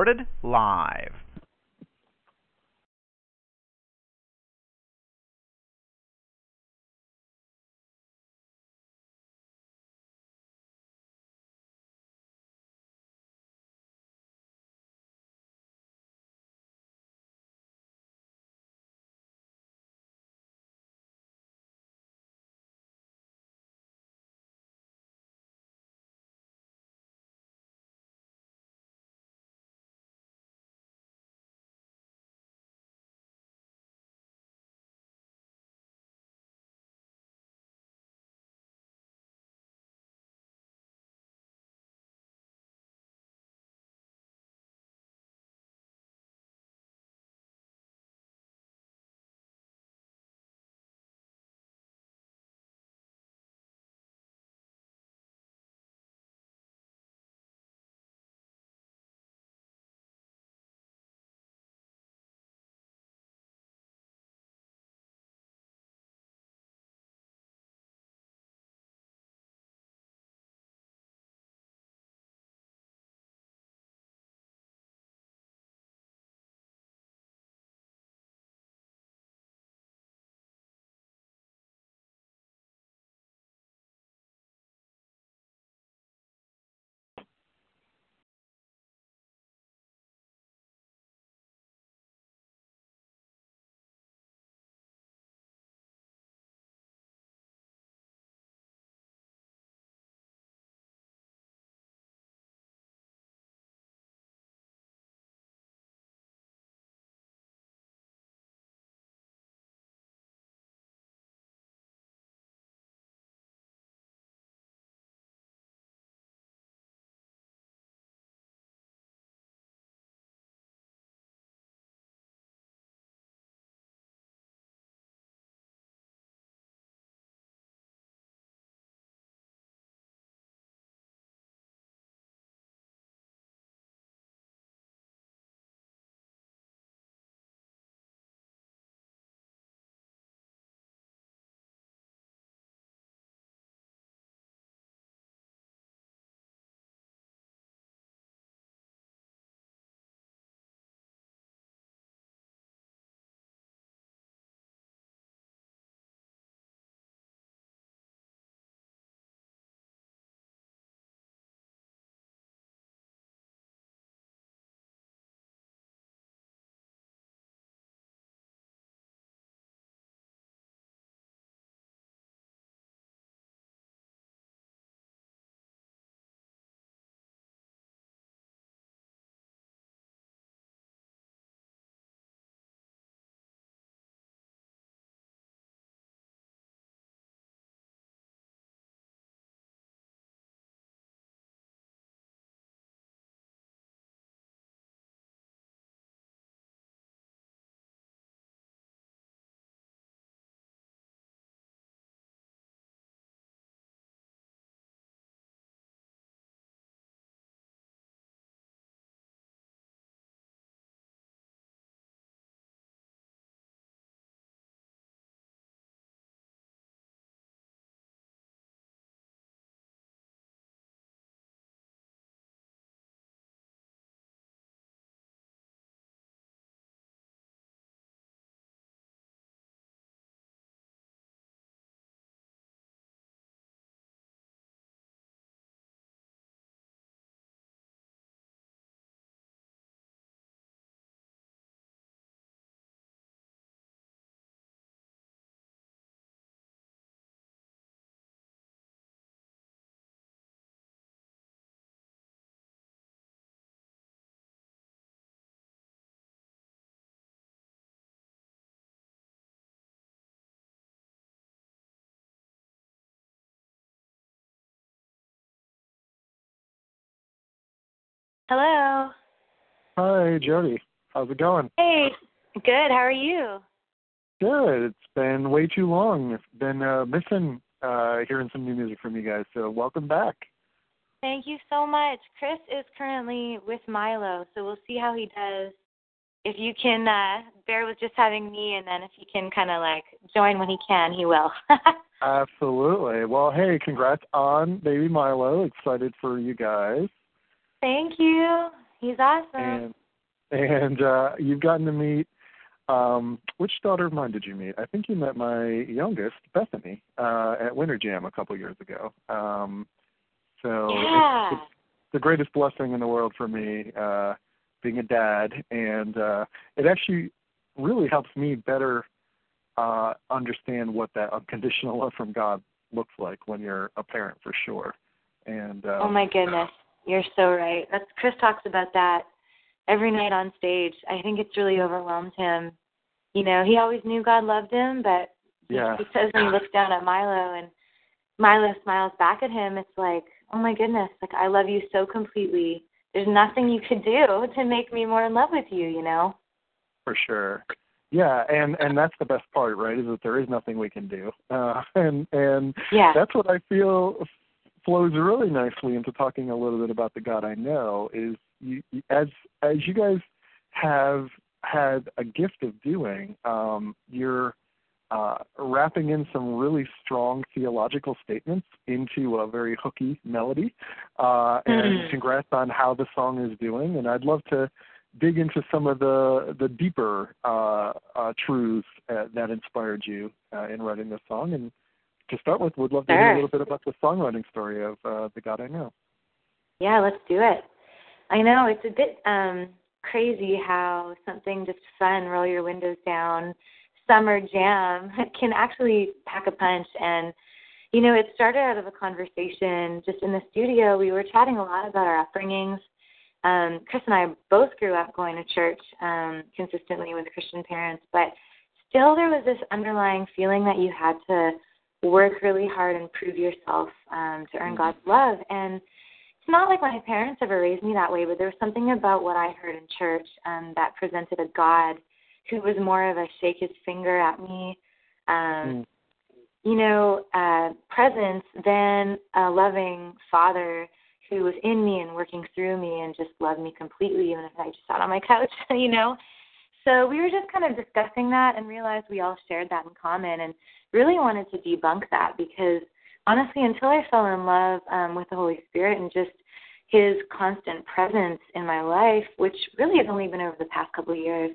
Recorded live. Hello. Hi, Jodi. How's it going? Hey. Good. How are you? Good. It's been way too long. I've been uh, missing uh, hearing some new music from you guys. So welcome back. Thank you so much. Chris is currently with Milo, so we'll see how he does. If you can uh, bear with just having me, and then if he can kind of like join when he can, he will. Absolutely. Well, hey, congrats on baby Milo. Excited for you guys. Thank you. He's awesome. And and uh, you've gotten to meet um, which daughter of mine did you meet? I think you met my youngest, Bethany, uh, at Winter Jam a couple years ago. Um, so yeah. it's, it's the greatest blessing in the world for me, uh, being a dad, and uh, it actually really helps me better uh, understand what that unconditional love from God looks like when you're a parent, for sure. And um, oh my goodness, you're so right. That's Chris talks about that every night on stage. I think it's really overwhelmed him. You know, he always knew God loved him, but yeah. he says when he looks down at Milo and Milo smiles back at him, it's like, oh my goodness, like I love you so completely. There's nothing you could do to make me more in love with you, you know? For sure. Yeah, and and that's the best part, right? Is that there is nothing we can do, uh, and and yeah. that's what I feel flows really nicely into talking a little bit about the God I know. Is you, as as you guys have had a gift of doing, um, you're uh, wrapping in some really strong theological statements into a very hooky melody. Uh, and mm. congrats on how the song is doing. And I'd love to dig into some of the the deeper uh, uh, truths uh, that inspired you uh, in writing this song. And to start with, would love to sure. hear a little bit about the songwriting story of uh, the God I Know. Yeah, let's do it. I know it's a bit um, crazy how something just fun, roll your windows down, summer jam can actually pack a punch. And you know, it started out of a conversation just in the studio. We were chatting a lot about our upbringings um, Chris and I both grew up going to church um, consistently with Christian parents, but still there was this underlying feeling that you had to work really hard and prove yourself um, to earn God's love. And it's not like my parents ever raised me that way, but there was something about what I heard in church um, that presented a God who was more of a shake his finger at me, um, mm. you know, uh, presence than a loving father who was in me and working through me and just loved me completely, even if I just sat on my couch, you know. So we were just kind of discussing that and realized we all shared that in common and really wanted to debunk that because honestly, until I fell in love um, with the Holy Spirit and just his constant presence in my life, which really has only been over the past couple of years,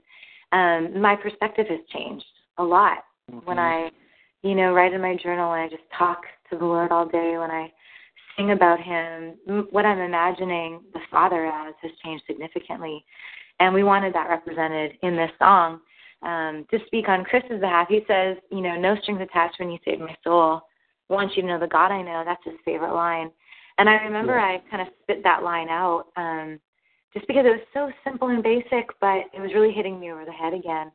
um, my perspective has changed a lot. Mm-hmm. When I, you know, write in my journal and I just talk to the Lord all day, when I sing about him, what I'm imagining the Father as has changed significantly. And we wanted that represented in this song. Um, to speak on Chris's behalf, he says, you know, no strings attached when you save my soul. I want you to know the God I know. That's his favorite line. And I remember yeah. I kind of spit that line out um, just because it was so simple and basic, but it was really hitting me over the head again.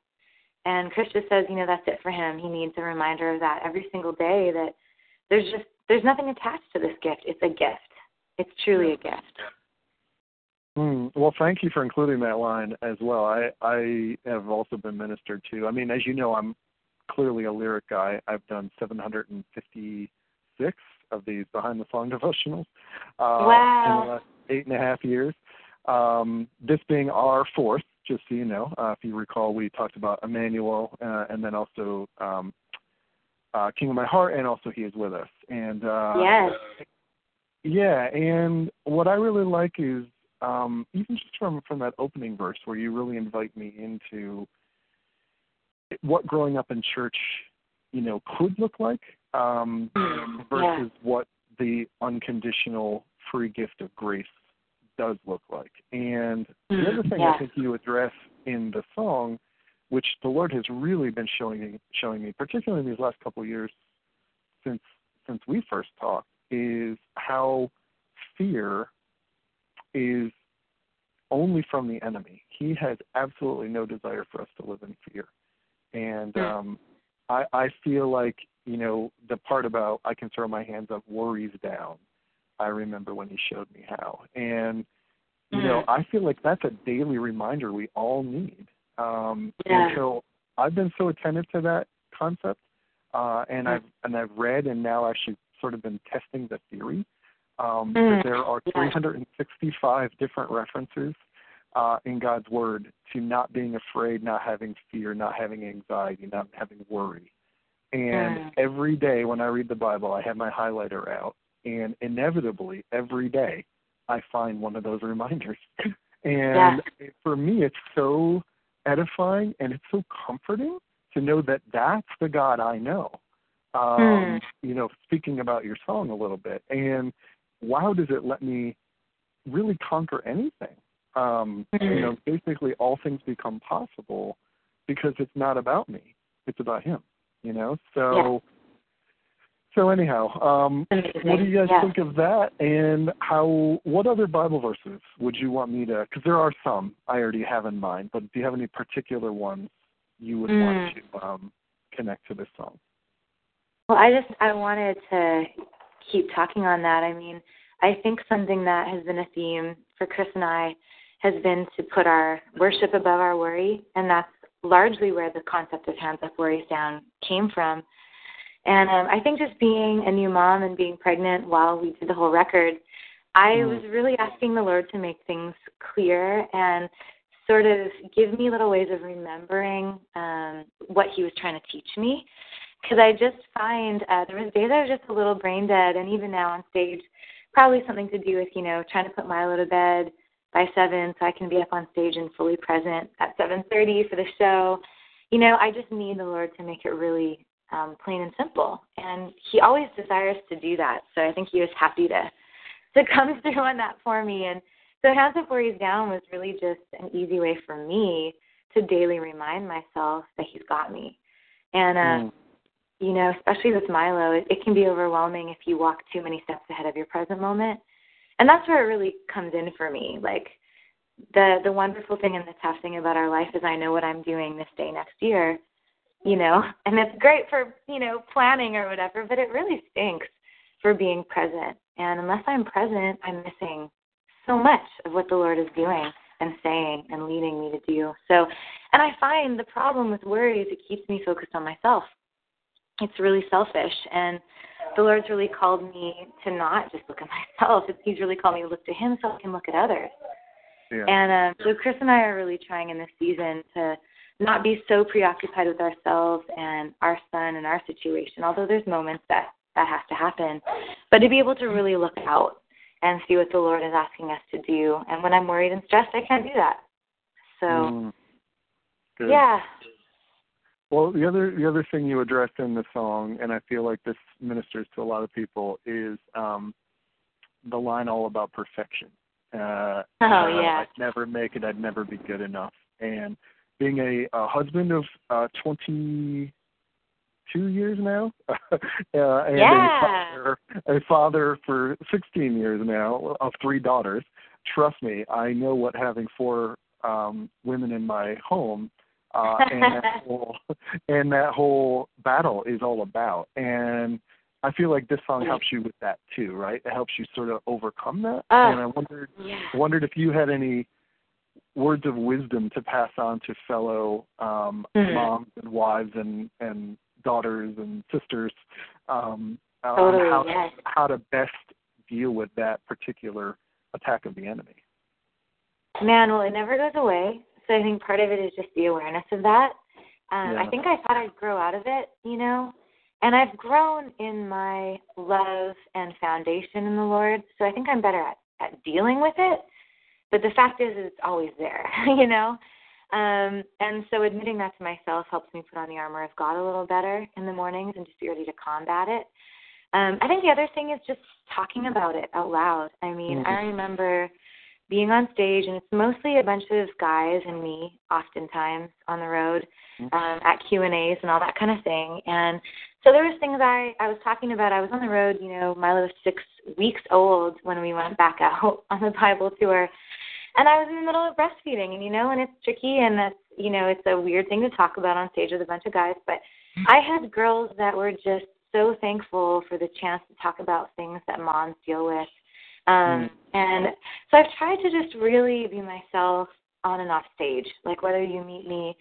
And Chris just says, you know, that's it for him. He needs a reminder of that every single day that there's just there's nothing attached to this gift. It's a gift. It's truly a gift. Mm, well, thank you for including that line as well. I I have also been ministered to. I mean, as you know, I'm clearly a lyric guy. I've done 756 of these behind the song devotionals uh, wow. in the last eight and a half years. Um, this being our fourth, just so you know. Uh, if you recall, we talked about Emmanuel uh, and then also um, uh, King of My Heart, and also He is with us. And uh, yes, yeah. And what I really like is um, even just from from that opening verse where you really invite me into what growing up in church, you know, could look like um, mm, versus yeah. what the unconditional free gift of grace does look like. And the mm, other thing yeah. I think you address in the song which the Lord has really been showing me, showing me, particularly in these last couple of years since since we first talked, is how fear is only from the enemy. He has absolutely no desire for us to live in fear, and mm. um, I, I feel like you know the part about I can throw my hands up, worries down. I remember when he showed me how, and you know, I feel like that's a daily reminder we all need. Um, yeah. And so I've been so attentive to that concept, uh, and I've and I've read and now actually sort of been testing the theory um, mm. that there are 365 different references uh, in God's Word to not being afraid, not having fear, not having anxiety, not having worry. And mm. every day when I read the Bible, I have my highlighter out, and inevitably every day I find one of those reminders. and yeah. for me, it's so edifying and it's so comforting to know that that's the God I know. Um, mm. You know, speaking about your song a little bit, and wow, does it let me really conquer anything? Um, mm-hmm. You know, basically all things become possible because it's not about me; it's about Him. You know, so. Yeah. So anyhow, um, what do you guys yeah. think of that? And how? What other Bible verses would you want me to? Because there are some I already have in mind, but do you have any particular ones you would mm. want to um, connect to this song? Well, I just I wanted to keep talking on that. I mean, I think something that has been a theme for Chris and I has been to put our worship above our worry, and that's largely where the concept of hands up, worries down came from. And um, I think just being a new mom and being pregnant while we did the whole record, I Mm. was really asking the Lord to make things clear and sort of give me little ways of remembering um, what He was trying to teach me. Because I just find uh, there was days I was just a little brain dead, and even now on stage, probably something to do with you know trying to put Milo to bed by seven so I can be up on stage and fully present at seven thirty for the show. You know, I just need the Lord to make it really um, plain and simple. And he always desires to do that. So I think he was happy to to come through on that for me. And so Hands Up Worries Down was really just an easy way for me to daily remind myself that he's got me. And uh, Mm. You know, especially with Milo, it, it can be overwhelming if you walk too many steps ahead of your present moment. And that's where it really comes in for me. Like the the wonderful thing and the tough thing about our life is I know what I'm doing this day next year you know, and it's great for, you know, planning or whatever, but it really stinks for being present. And unless I'm present, I'm missing so much of what the Lord is doing and saying and leading me to do. So, and I find the problem with worry is it keeps me focused on myself. It's really selfish. And the Lord's really called me to not just look at myself. He's really called me to look to Him so I can look at others. Yeah. And um, so Chris and I are really trying in this season to not be so preoccupied with ourselves and our son and our situation, although there's moments that that has to happen, but to be able to really look out and see what the Lord is asking us to do. And when I'm worried and stressed, I can't do that. So, Mm. Yeah. Well, the other the other thing you addressed in the song, and I feel like this ministers to a lot of people, is um, the line all about perfection. Uh, Oh, uh, yeah. I'd never make it. I'd never be good enough. And being a, a husband of uh, 22 years now, uh, and Yeah. a, father, a father for 16 years now of three daughters. Trust me, I know what having four um, women in my home uh, and that whole and that whole battle is all about. And I feel like this song helps you with that too, right? It helps you sort of overcome that. Oh. and I wondered Yeah. wondered if you had any words of wisdom to pass on to fellow um, Mhm. moms and wives and and daughters and sisters um, on how yes. how to best deal with that particular attack of the enemy. Man, well, it never goes away. So I think part of it is just the awareness of that. Um, Yeah. I think I thought I'd grow out of it, you know, and I've grown in my love and foundation in the Lord. So I think I'm better at, at dealing with it. But the fact is, it's always there, you know. Um, and so admitting that to myself helps me put on the armor of God a little better in the mornings and just be ready to combat it. Um, I think the other thing is just talking about it out loud. I mean, Mhm. I remember being on stage, and it's mostly a bunch of guys and me, oftentimes on the road, Mhm. um, at Q and A's and all that kind of thing. And so there was things I I was talking about. I was on the road. You know, Milo was six weeks old when we went back out on the Bible tour, and I was in the middle of breastfeeding. And you know, and it's tricky, and that's you know, it's a weird thing to talk about on stage with a bunch of guys. But I had girls that were just so thankful for the chance to talk about things that moms deal with Um, mm. And so I've tried to just really be myself on and off stage. Like whether you meet me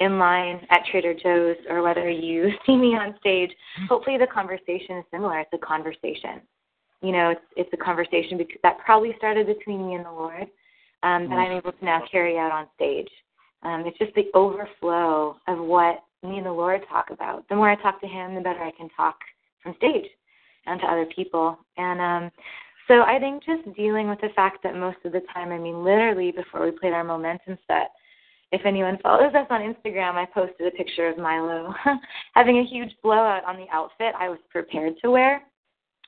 in line at Trader Joe's or whether you see me on stage, hopefully the conversation is similar. It's a conversation. You know, it's it's a conversation because that probably started between me and the Lord um, that I'm able to now carry out on stage. Um, it's just the overflow of what me and the Lord talk about. The more I talk to Him, the better I can talk from stage and to other people. And um, so I think just dealing with the fact that most of the time, I mean, literally before we played our momentum set, if anyone follows us on Instagram, I posted a picture of Milo having a huge blowout on the outfit I was prepared to wear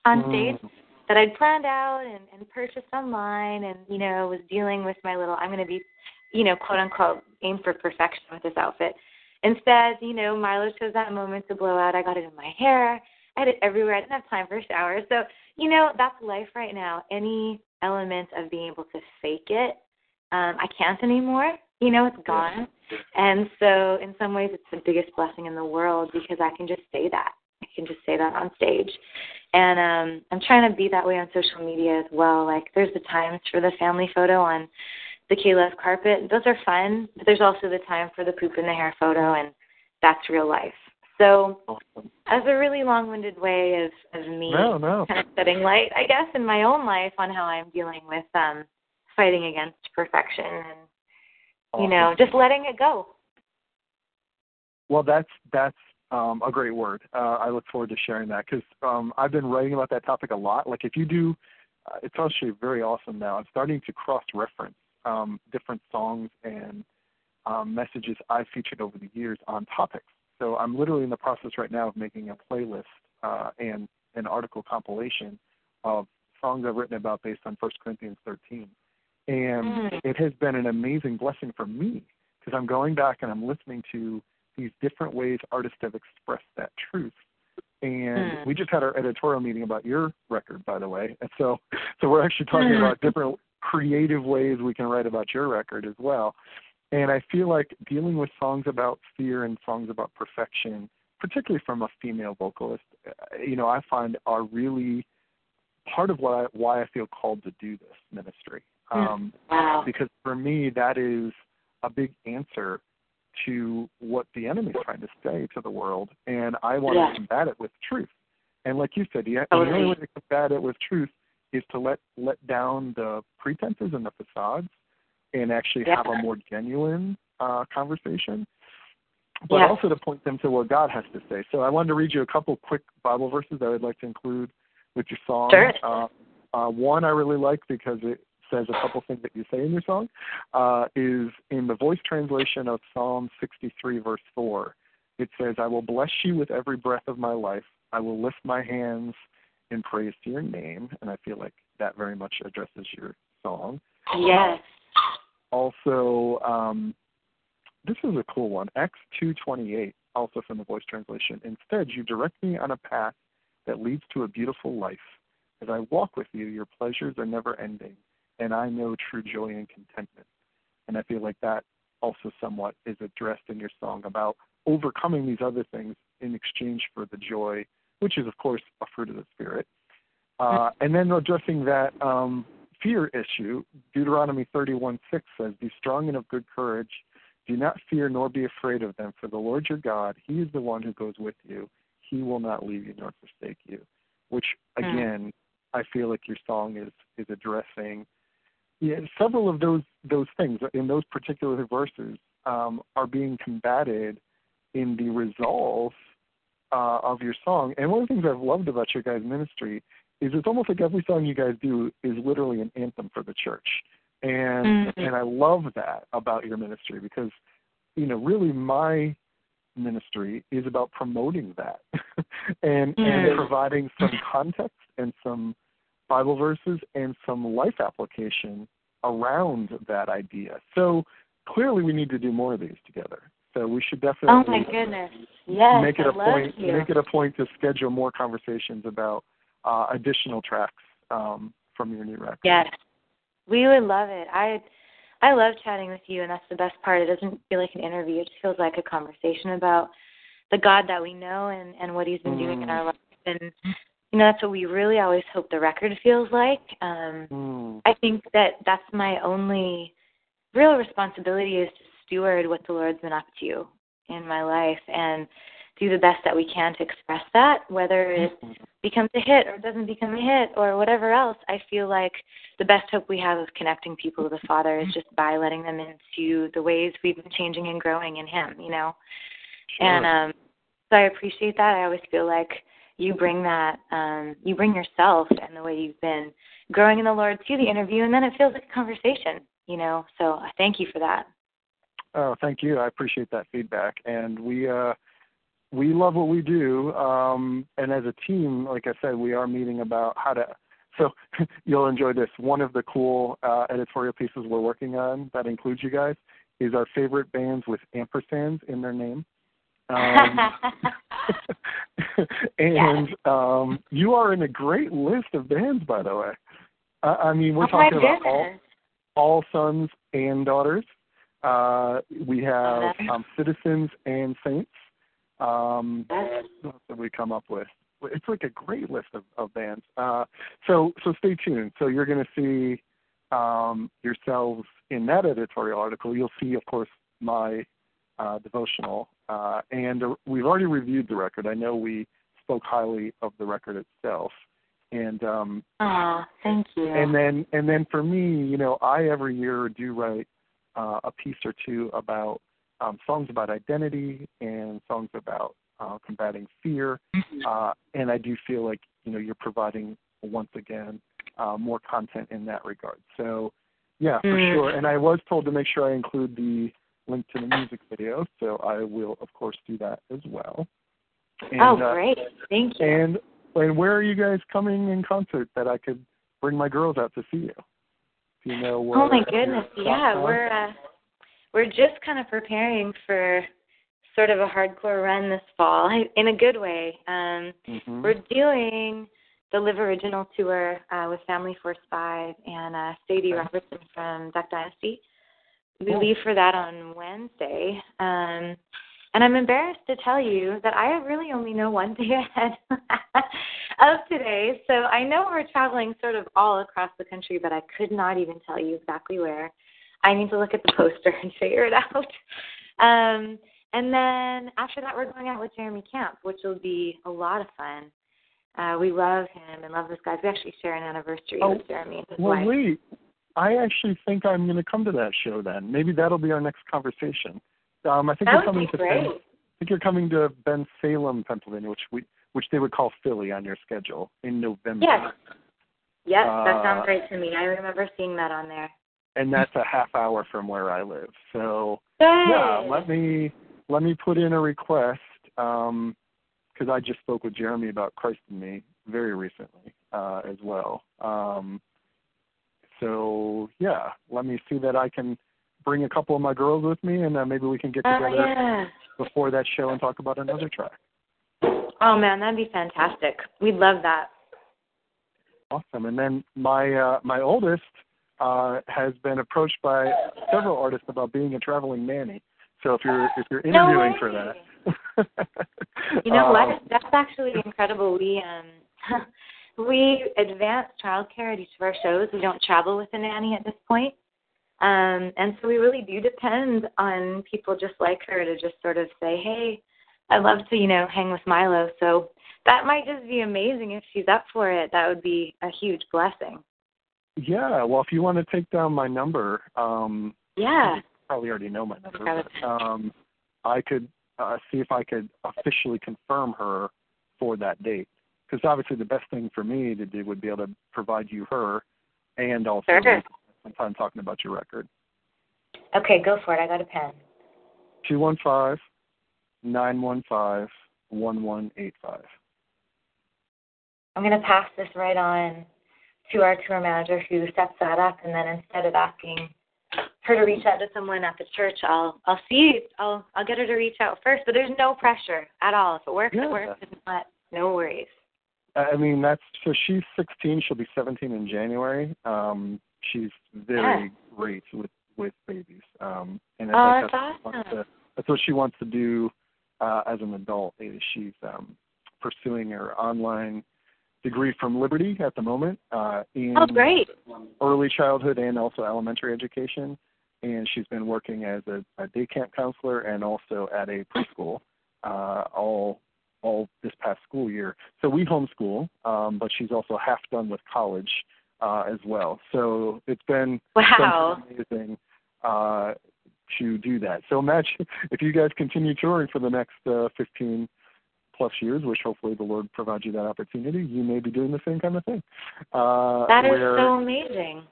on stage mm. that I'd planned out and, and purchased online and, you know, was dealing with my little, I'm going to be, you know, quote unquote, aim for perfection with this outfit. Instead, you know, Milo chose that moment to blow out. I got it in my hair. I had it everywhere. I didn't have time for showers. So, you know, that's life right now. Any element of being able to fake it, um, I can't anymore. You know, it's gone. And so, in some ways, it's the biggest blessing in the world because I can just say that. I can just say that on stage. And um, I'm trying to be that way on social media as well. Like, there's the times for the family photo on the KLF carpet. Those are fun, but there's also the time for the poop in the hair photo, and that's real life. So, as a really long-winded way of of me no, no. kind of setting light, I guess, in my own life on how I'm dealing with um fighting against perfection and awesome. you know just letting it go. Well, that's that's um, a great word. Uh, I look forward to sharing that because um, I've been writing about that topic a lot. Like if you do, uh, it's actually very awesome now. I'm starting to cross-reference um, different songs and um, messages I've featured over the years on topics. So I'm literally in the process right now of making a playlist uh, and an article compilation of songs I've written about based on 1 Corinthians 13. And mm. it has been an amazing blessing for me because I'm going back and I'm listening to these different ways artists have expressed that truth. And mm. we just had our editorial meeting about your record, by the way. And so, so we're actually talking mm. about different creative ways we can write about your record as well. And I feel like dealing with songs about fear and songs about perfection, particularly from a female vocalist, uh, you know, I find are really part of why why I feel called to do this ministry. Hmm. Um, wow. Because for me, that is a big answer to what the enemy is trying to say to the world, and I want yeah. to combat it with truth. And like you said, the, totally. the only way to combat it with truth is to let let down the pretenses and the facades and actually yeah. have a more genuine uh, conversation, but yeah. also to point them to what God has to say. So I wanted to read you a couple quick Bible verses that I'd like to include with your song. Sure. Uh, uh, one I really like because it says a couple things that you say in your song uh, is in the voice translation of Psalm 63, verse 4. It says, I will bless you with every breath of my life. I will lift my hands in praise to your name. And I feel like that very much addresses your song. Yes also, um, this is a cool one. Acts 2:28, also from the voice translation. Instead, you direct me on a path that leads to a beautiful life. As I walk with you, your pleasures are never ending, and I know true joy and contentment. And I feel like that also somewhat is addressed in your song about overcoming these other things in exchange for the joy, which is, of course, a fruit of the Spirit. Uh, and then addressing that um, fear issue, Deuteronomy 31:6 says, Be strong and of good courage. Do not fear nor be afraid of them, for the Lord your God, He is the one who goes with you. He will not leave you nor forsake you. Which, hmm. again, mm. I feel like your song is, is addressing yeah, several of those those things in those particular verses um, are being combated in the resolve uh, of your song. And one of the things I've loved about your guys' ministry is it's almost like every song you guys do is literally an anthem for the church. And mm-hmm. and I love that about your ministry because you know, really my ministry is about promoting that and mm-hmm. and providing some context and some Bible verses and some life application around that idea. So clearly we need to do more of these together. So we should definitely Oh my goodness. Yes. Make it I a point you. make it a point to schedule more conversations about uh, additional tracks um, from your new record. Yes, we would love it. I I love chatting with you, and that's the best part. It doesn't feel like an interview; it just feels like a conversation about the God that we know and and what He's been mm. doing in our mm. life. And you know that's what we really always hope the record feels like. Um, Mm. I think that that's my only real responsibility is to steward what the Lord's been up to in my life and do the best that we can to express that, whether it becomes a hit or doesn't become a hit or whatever else. I feel like the best hope we have of connecting people to the Father is just by letting them into the ways we've been changing and growing in Him, you know? Sure. And um so I appreciate that. I always feel like you bring that um you bring yourself and the way you've been growing in the Lord to the interview and then it feels like a conversation, you know. So I thank you for that. Oh, thank you. I appreciate that feedback. And we uh we love what we do. Um and as a team, like I said, we are meeting about how to so you'll enjoy this. One of the cool uh editorial pieces we're working on that includes you guys is our favorite bands with ampersands in their name. Um, and um you are in a great list of bands by the way. I, I mean we're oh talking about all all sons and daughters. Uh, we have um, citizens and saints. Um, what else have we come up with? It's like a great list of, of bands. Uh, so so stay tuned. So you're going to see um, yourselves in that editorial article. You'll see, of course, my uh, devotional, uh, and uh, we've already reviewed the record. I know we spoke highly of the record itself, and um, Aw, thank you. and then and then for me, you know, I every year do write uh, a piece or two about um, songs about identity and songs about uh, combating fear, uh, and I do feel like you know you're providing once again uh, more content in that regard. So yeah, for Mm. sure. And I was told to make sure I include the link to the music video, so I will of course do that as well. And, oh, uh, great. Thank you. and and where are you guys coming in concert that I could bring my girls out to see you? Do you know where? oh my goodness. Yeah, we're uh we're just kind of preparing for sort of a hardcore run this fall in a good way. Um Mhm. We're doing the Live Original tour uh, with Family Force Five and uh, Sadie Okay. Robertson from Duck Dynasty. We Cool. leave for that on Wednesday. Um, and I'm embarrassed to tell you that I really only know one day ahead of today. So I know we're traveling sort of all across the country, but I could not even tell you exactly where. I need to look at the poster and figure it out. Um, and then after that, we're going out with Jeremy Camp, which will be a lot of fun. Uh, we love him and love this guy. We actually share an anniversary Oh, with Jeremy and his Well, wife. wait. I actually think I'm going to come to that show then. Maybe that'll be our next conversation. Um, I think That you're coming to great. Ben, I think you're coming to Ben Salem, Pennsylvania, which we which they would call Philly on your schedule in November. Yes. Yes, that Uh, sounds right to me. I remember seeing that on there. And that's a half hour from where I live. So Good. yeah, let me let me put in a request because I just spoke with Jeremy about Christ in Me very recently uh, as well. Um, so yeah, let me see that I can bring a couple of my girls with me, and uh, maybe we can get Oh, together yeah. before that show and talk about another track. Oh, man, that'd be fantastic. We'd love that. Awesome. And then my uh, my oldest uh, has been approached by several artists about being a traveling nanny. So if you're if you're interviewing way. for that, You know um, what? That's actually incredible. We um we advance childcare at each of our shows. We don't travel with a nanny at this point. Um and so we really do depend on people just like her to just sort of say, Hey, I'd love to, you know, hang with Milo. So that might just be amazing if she's up for it. That would be a huge blessing. Yeah, well, if you want to take down my number, um, Yeah. you probably already know my number. But, um, I could uh, see if I could officially confirm her for that date. Because obviously, the best thing for me to do would be able to provide you her, and also Sure. spend time talking about your record. Okay, go for it. I got a pen. Two one five nine one five one one eight five. I'm going to pass this right on to our tour manager who sets that up, and then instead of asking her to reach out to someone at the church, I'll I'll see I'll I'll get her to reach out first. But there's no pressure at all. If it works, Yeah. it works. If not, no worries. I mean, that's so she's 16. She'll be 17 in January. Um, she's very Yeah. great with with babies, um, and Oh, that's that's, what awesome. to, that's what she wants to do uh, as an adult. Is she's um, pursuing her online degree from Liberty at the moment uh, in oh, great. early childhood and also elementary education. And she's been working as a, a day camp counselor and also at a preschool uh, all all this past school year. So we homeschool, um, but she's also half done with college uh, as well. So it's been, wow. amazing uh, to do that. So imagine if you guys continue touring for the next uh, 15 plus years, which hopefully the Lord provides you that opportunity, you may be doing the same kind of thing. Uh, that is where, so amazing.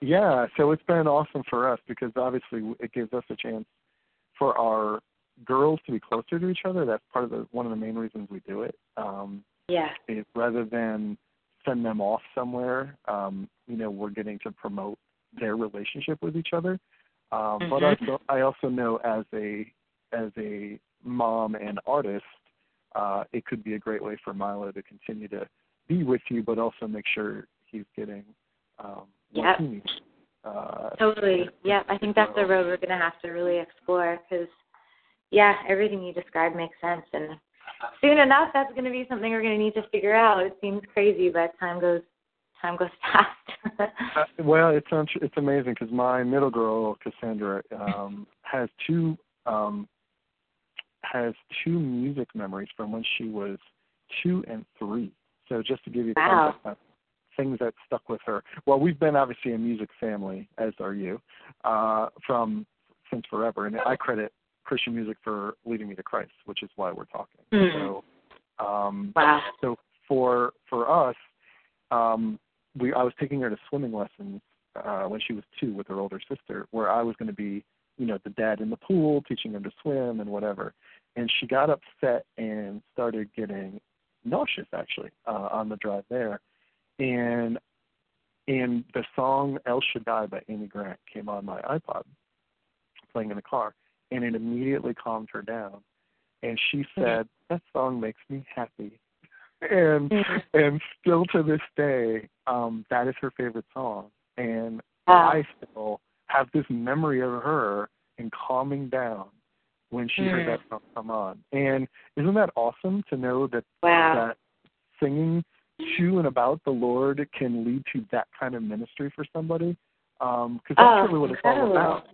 Yeah, so it's been awesome for us because obviously it gives us a chance for our girls to be closer to each other. That's part of the one of the main reasons we do it. Um, yeah. Is rather than send them off somewhere, um, you know, we're getting to promote their relationship with each other. Um, mm-hmm. But also, I also know as a as a mom and artist, uh, it could be a great way for Milo to continue to be with you, but also make sure he's getting um, what yep. he needs. Uh, totally. Yeah, I think that's the road we're going to have to really explore because yeah, everything you described makes sense. And soon enough, that's going to be something we're going to need to figure out. It seems crazy, but time goes time goes fast. uh, well, it's it's amazing because my middle girl Cassandra um, has two um, has two music memories from when she was two and three. So just to give you wow. context, things that stuck with her. Well, we've been obviously a music family, as are you, uh, from since forever, and I credit Christian music for leading me to Christ, which is why we're talking. Mm. So, um, wow. So for for us, um, we I was taking her to swimming lessons uh, when she was two with her older sister, where I was going to be, you know, the dad in the pool teaching her to swim and whatever. And she got upset and started getting nauseous actually uh, on the drive there, and and the song El Shaddai by Amy Grant came on my iPod, playing in the car and it immediately calmed her down. And she mm-hmm. said, "That song makes me happy." and mm-hmm. and still to this day, um, that is her favorite song. And wow. I still have this memory of her and calming down when she mm. heard that song come on. And isn't that awesome to know that wow. that singing to and about the Lord can lead to that kind of ministry for somebody? Because um, that's oh, really what it's all about.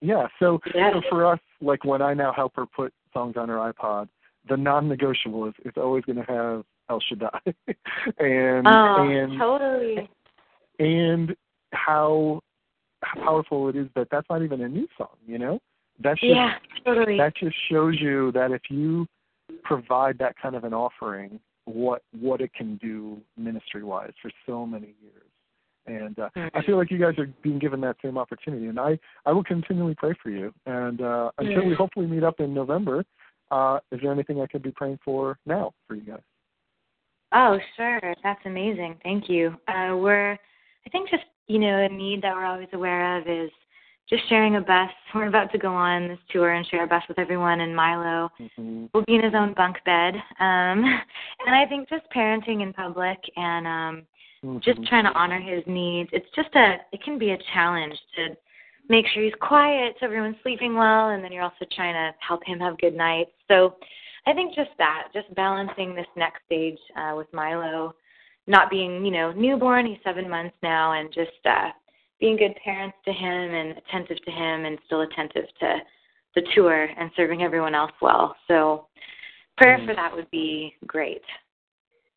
Yeah. So, so for us, like when I now help her put songs on her iPod, the non-negotiable is it's always going to have El Shaddai, and oh, and totally, and how powerful it is that that's not even a new song. You know, that's just yeah, totally. that just shows you that if you provide that kind of an offering, what what it can do ministry-wise for so many years. And uh, mm-hmm. I feel like you guys are being given that same opportunity, and I I will continually pray for you. And uh, until we hopefully meet up in November, uh, is there anything I could be praying for now for you guys? Oh, sure. That's amazing. Thank you. Uh, we're, I think, just you know, a need that we're always aware of is just sharing a bus. We're about to go on this tour and share a bus with everyone, and Milo mm-hmm. will be in his own bunk bed. Um, and I think just parenting in public and um, mm-hmm. just trying to honor his needs. It's just a, it can be a challenge to make sure he's quiet so everyone's sleeping well, and then you're also trying to help him have good nights. So I think just that, just balancing this next stage uh, with Milo, not being, you know, newborn, he's seven months now, and just uh, being good parents to him and attentive to him and still attentive to the tour and serving everyone else well. So prayer mm. for that would be great.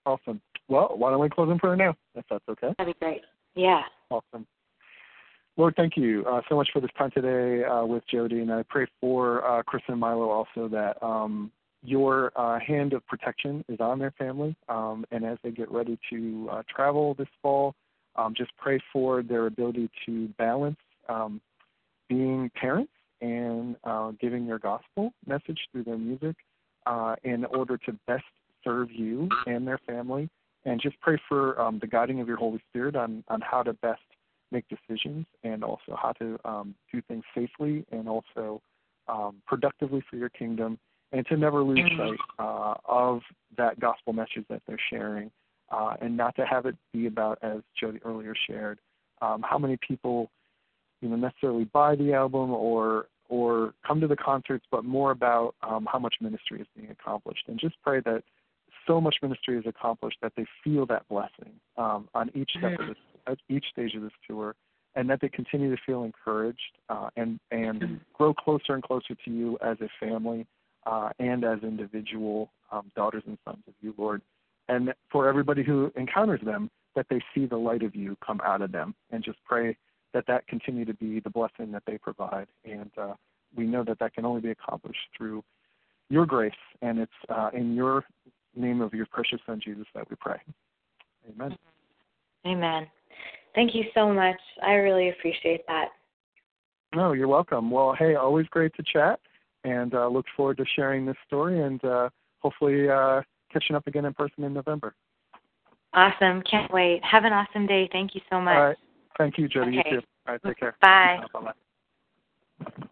Awesome. Well, why don't we close in prayer now, if that's okay? That'd be great. Yeah. Awesome. Lord, thank you uh, so much for this time today uh, with Jodi, and I pray for uh, Chris and Milo also that um, your uh, hand of protection is on their family, um, and as they get ready to uh, travel this fall, um, just pray for their ability to balance um, being parents and uh, giving your gospel message through their music uh, in order to best serve you and their family. And just pray for um, the guiding of your Holy Spirit on, on how to best make decisions and also how to um, do things safely and also um, productively for your kingdom and to never lose Mm-hmm. sight uh, of that gospel message that they're sharing uh, and not to have it be about, as Jodi earlier shared, um, how many people you know necessarily buy the album or or come to the concerts, but more about um, how much ministry is being accomplished. And just pray that so much ministry is accomplished that they feel that blessing um, on each step of this, at each stage of this tour, and that they continue to feel encouraged uh, and and grow closer and closer to you as a family uh, and as individual um, daughters and sons of you, Lord. And for everybody who encounters them, that they see the light of you come out of them, and just pray that that continue to be the blessing that they provide. And uh, we know that that can only be accomplished through your grace, and it's uh, in your name of your precious Son Jesus that we pray. Amen. Amen. Thank you so much. I really appreciate that. No, you're welcome. Well, hey, always great to chat, and uh, look forward to sharing this story and uh, hopefully uh, catching up again in person in November. Awesome. Can't wait. Have an awesome day. Thank you so much. All right. Thank you, Jodi. Okay. You too. All right. Take care. Bye. Bye-bye.